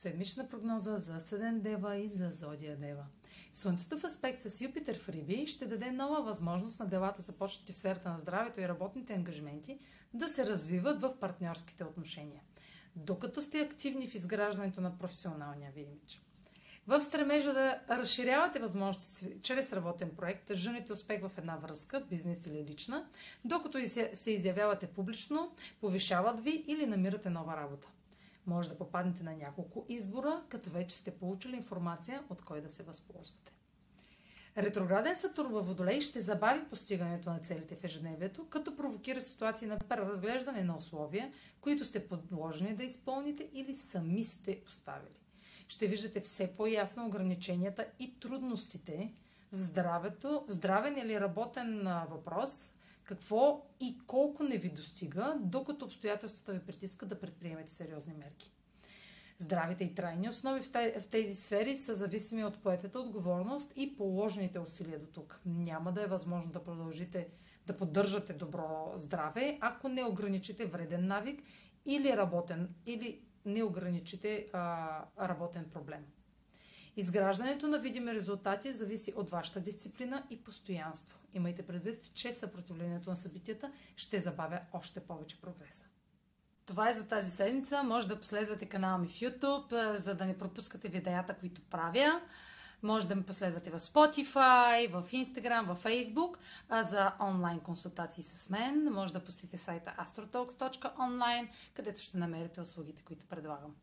Седмична прогноза за Седен Дева и за Зодия Дева. Слънцето в аспект с Юпитер в Риби ще даде нова възможност на делата, започнати в сферата на здравето и работните ангажименти, да се развиват в партньорските отношения, докато сте активни в изграждането на професионалния ви имидж. В стремежа да разширявате възможности чрез работен проект, жените успех в една връзка, бизнес или лична, докато се изявявате публично, повишават ви или намирате нова работа. Може да попаднете на няколко избора, като вече сте получили информация от кой да се възползвате. Ретрограден Сатурн във Водолей ще забави постигането на целите в ежедневието, като провокира ситуации на преразглеждане на условия, които сте подложени да изпълните или сами сте поставили. Ще виждате все по-ясно ограниченията и трудностите в здравето, в здравен или работен въпрос, какво и колко не ви достига, докато обстоятелствата ви притискат да предприемете сериозни мерки. Здравите и трайни основи в тези сфери са зависими от поетата отговорност и положените усилия до тук. Няма да е възможно да продължите да поддържате добро здраве, ако не ограничите вреден навик или работен, или не ограничите а, работен проблем. Изграждането на видими резултати зависи от вашата дисциплина и постоянство. Имайте предвид, че съпротивлението на събитията ще забавя още повече прогреса. Това е за тази седмица. Може да последвате канала ми в YouTube, за да не пропускате видеята, които правя. Може да ме последвате в Spotify, в Instagram, в Facebook. А за онлайн консултации с мен може да посетите сайта astrotalks.online, където ще намерите услугите, които предлагам.